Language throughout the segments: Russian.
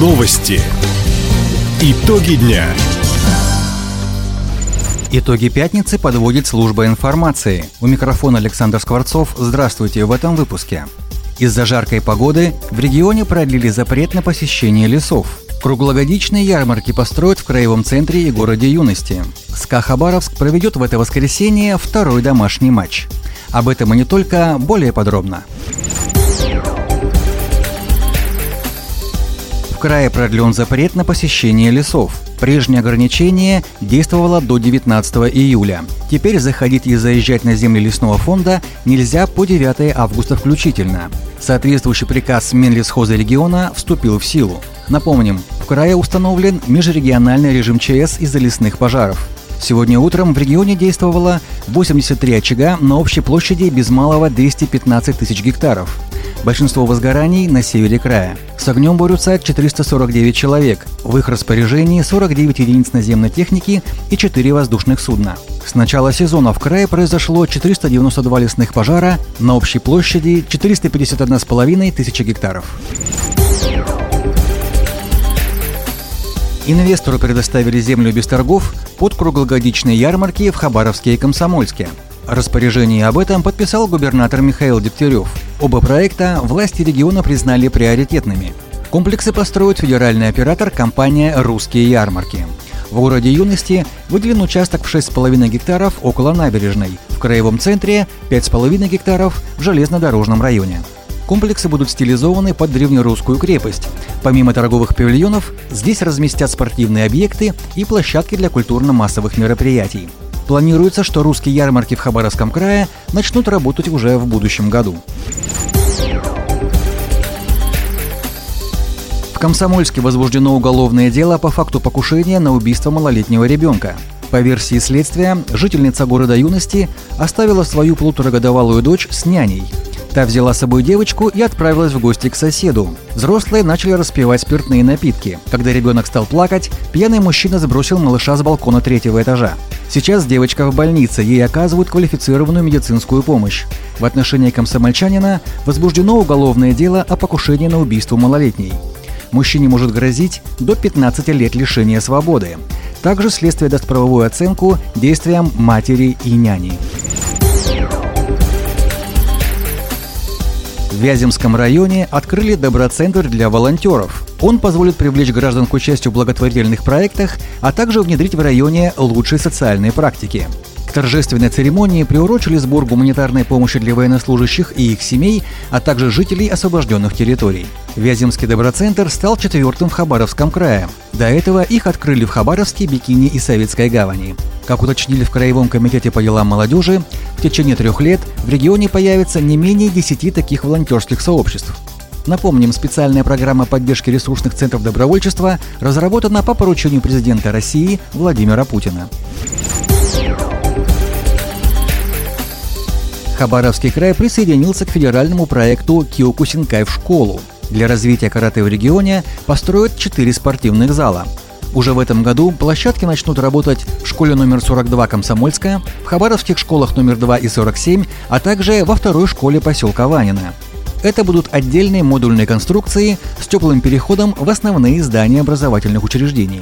Новости. Итоги дня. Итоги пятницы подводит служба информации. У микрофона Александр Скворцов. Здравствуйте в этом выпуске. Из-за жаркой погоды в регионе продлили запрет на посещение лесов. Круглогодичные ярмарки построят в краевом центре и городе юности. СКА Хабаровск проведет в это воскресенье второй домашний матч. Об этом и не только, более подробно. Крае продлен запрет на посещение лесов. Прежнее ограничение действовало до 19 июля. Теперь заходить и заезжать на земли лесного фонда нельзя по 9 августа включительно. Соответствующий приказ Минлесхоза региона вступил в силу. Напомним, в крае установлен межрегиональный режим ЧС из-за лесных пожаров. Сегодня утром в регионе действовало 83 очага на общей площади без малого 215 тысяч гектаров. Большинство возгораний на севере края. С огнем борются 449 человек. В их распоряжении 49 единиц наземной техники и 4 воздушных судна. С начала сезона в крае произошло 492 лесных пожара на общей площади 451,5 тысячи гектаров. Инвестору предоставили землю без торгов под круглогодичные ярмарки в Хабаровске и Комсомольске. Распоряжение об этом подписал губернатор Михаил Дегтярев. Оба проекта власти региона признали приоритетными. Комплексы построит федеральный оператор компания «Русские ярмарки». В городе Юности выделен участок в 6,5 гектаров около набережной, в краевом центре 5,5 гектаров в железнодорожном районе. Комплексы будут стилизованы под древнерусскую крепость. Помимо торговых павильонов, здесь разместят спортивные объекты и площадки для культурно-массовых мероприятий. Планируется, что русские ярмарки в Хабаровском крае начнут работать уже в будущем году. В Комсомольске возбуждено уголовное дело по факту покушения на убийство малолетнего ребенка. По версии следствия, жительница города Юности оставила свою полуторагодовалую дочь с няней – Та взяла с собой девочку и отправилась в гости к соседу. Взрослые начали распивать спиртные напитки. Когда ребенок стал плакать, пьяный мужчина сбросил малыша с балкона третьего этажа. Сейчас девочка в больнице, ей оказывают квалифицированную медицинскую помощь. В отношении комсомольчанина возбуждено уголовное дело о покушении на убийство малолетней. Мужчине может грозить до 15 лет лишения свободы. Также следствие даст правовую оценку действиям матери и няни. В Вяземском районе открыли доброцентр для волонтеров. Он позволит привлечь граждан к участию в благотворительных проектах, а также внедрить в районе лучшие социальные практики. К торжественной церемонии приурочили сбор гуманитарной помощи для военнослужащих и их семей, а также жителей освобожденных территорий. Вяземский доброцентр стал четвертым в Хабаровском крае. До этого их открыли в Хабаровске, Бикини и Советской гавани. Как уточнили в Краевом комитете по делам молодежи, в течение трех лет в регионе появится не менее десяти таких волонтерских сообществ. Напомним, специальная программа поддержки ресурсных центров добровольчества разработана по поручению президента России Владимира Путина. Хабаровский край присоединился к федеральному проекту Киокусинкай в школу. Для развития карате в регионе построят четыре спортивных зала. Уже в этом году площадки начнут работать в школе номер 42 Комсомольская, в хабаровских школах номер 2 и 47, а также во второй школе поселка Ванина. Это будут отдельные модульные конструкции с теплым переходом в основные здания образовательных учреждений.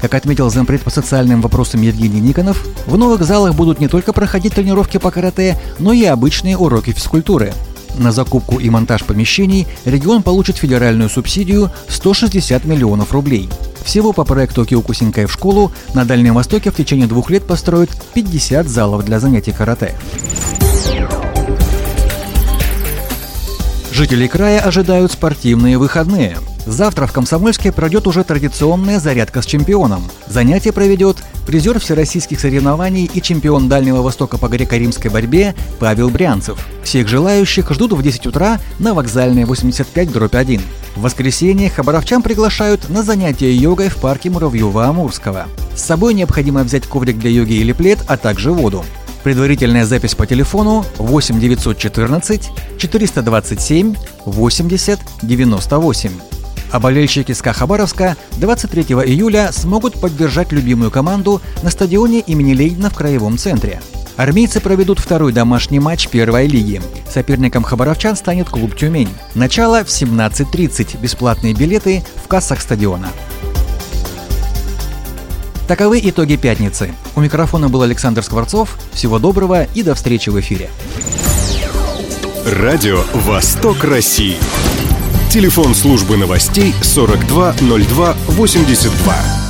Как отметил зампред по социальным вопросам Евгений Никонов, в новых залах будут не только проходить тренировки по карате, но и обычные уроки физкультуры. На закупку и монтаж помещений регион получит федеральную субсидию 160 миллионов рублей. Всего по проекту Киокусинкай в школу на Дальнем Востоке в течение двух лет построят 50 залов для занятий карате. Жители края ожидают спортивные выходные. Завтра в Комсомольске пройдет уже традиционная зарядка с чемпионом. Занятие проведет призер всероссийских соревнований и чемпион Дальнего Востока по греко-римской борьбе Павел Брянцев. Всех желающих ждут в 10 утра на вокзальной 85-1. В воскресенье хабаровчан приглашают на занятия йогой в парке Муравьева-Амурского. С собой необходимо взять коврик для йоги или плед, а также воду. Предварительная запись по телефону 8 914 427 80 98. А болельщики СКА Хабаровска 23 июля смогут поддержать любимую команду на стадионе имени Ленина в Краевом центре. Армейцы проведут второй домашний матч первой лиги. Соперником хабаровчан станет клуб «Тюмень». Начало в 17.30. Бесплатные билеты в кассах стадиона. Таковы итоги пятницы. У микрофона был Александр Скворцов. Всего доброго и до встречи в эфире. Радио «Восток России». Телефон службы новостей 420282.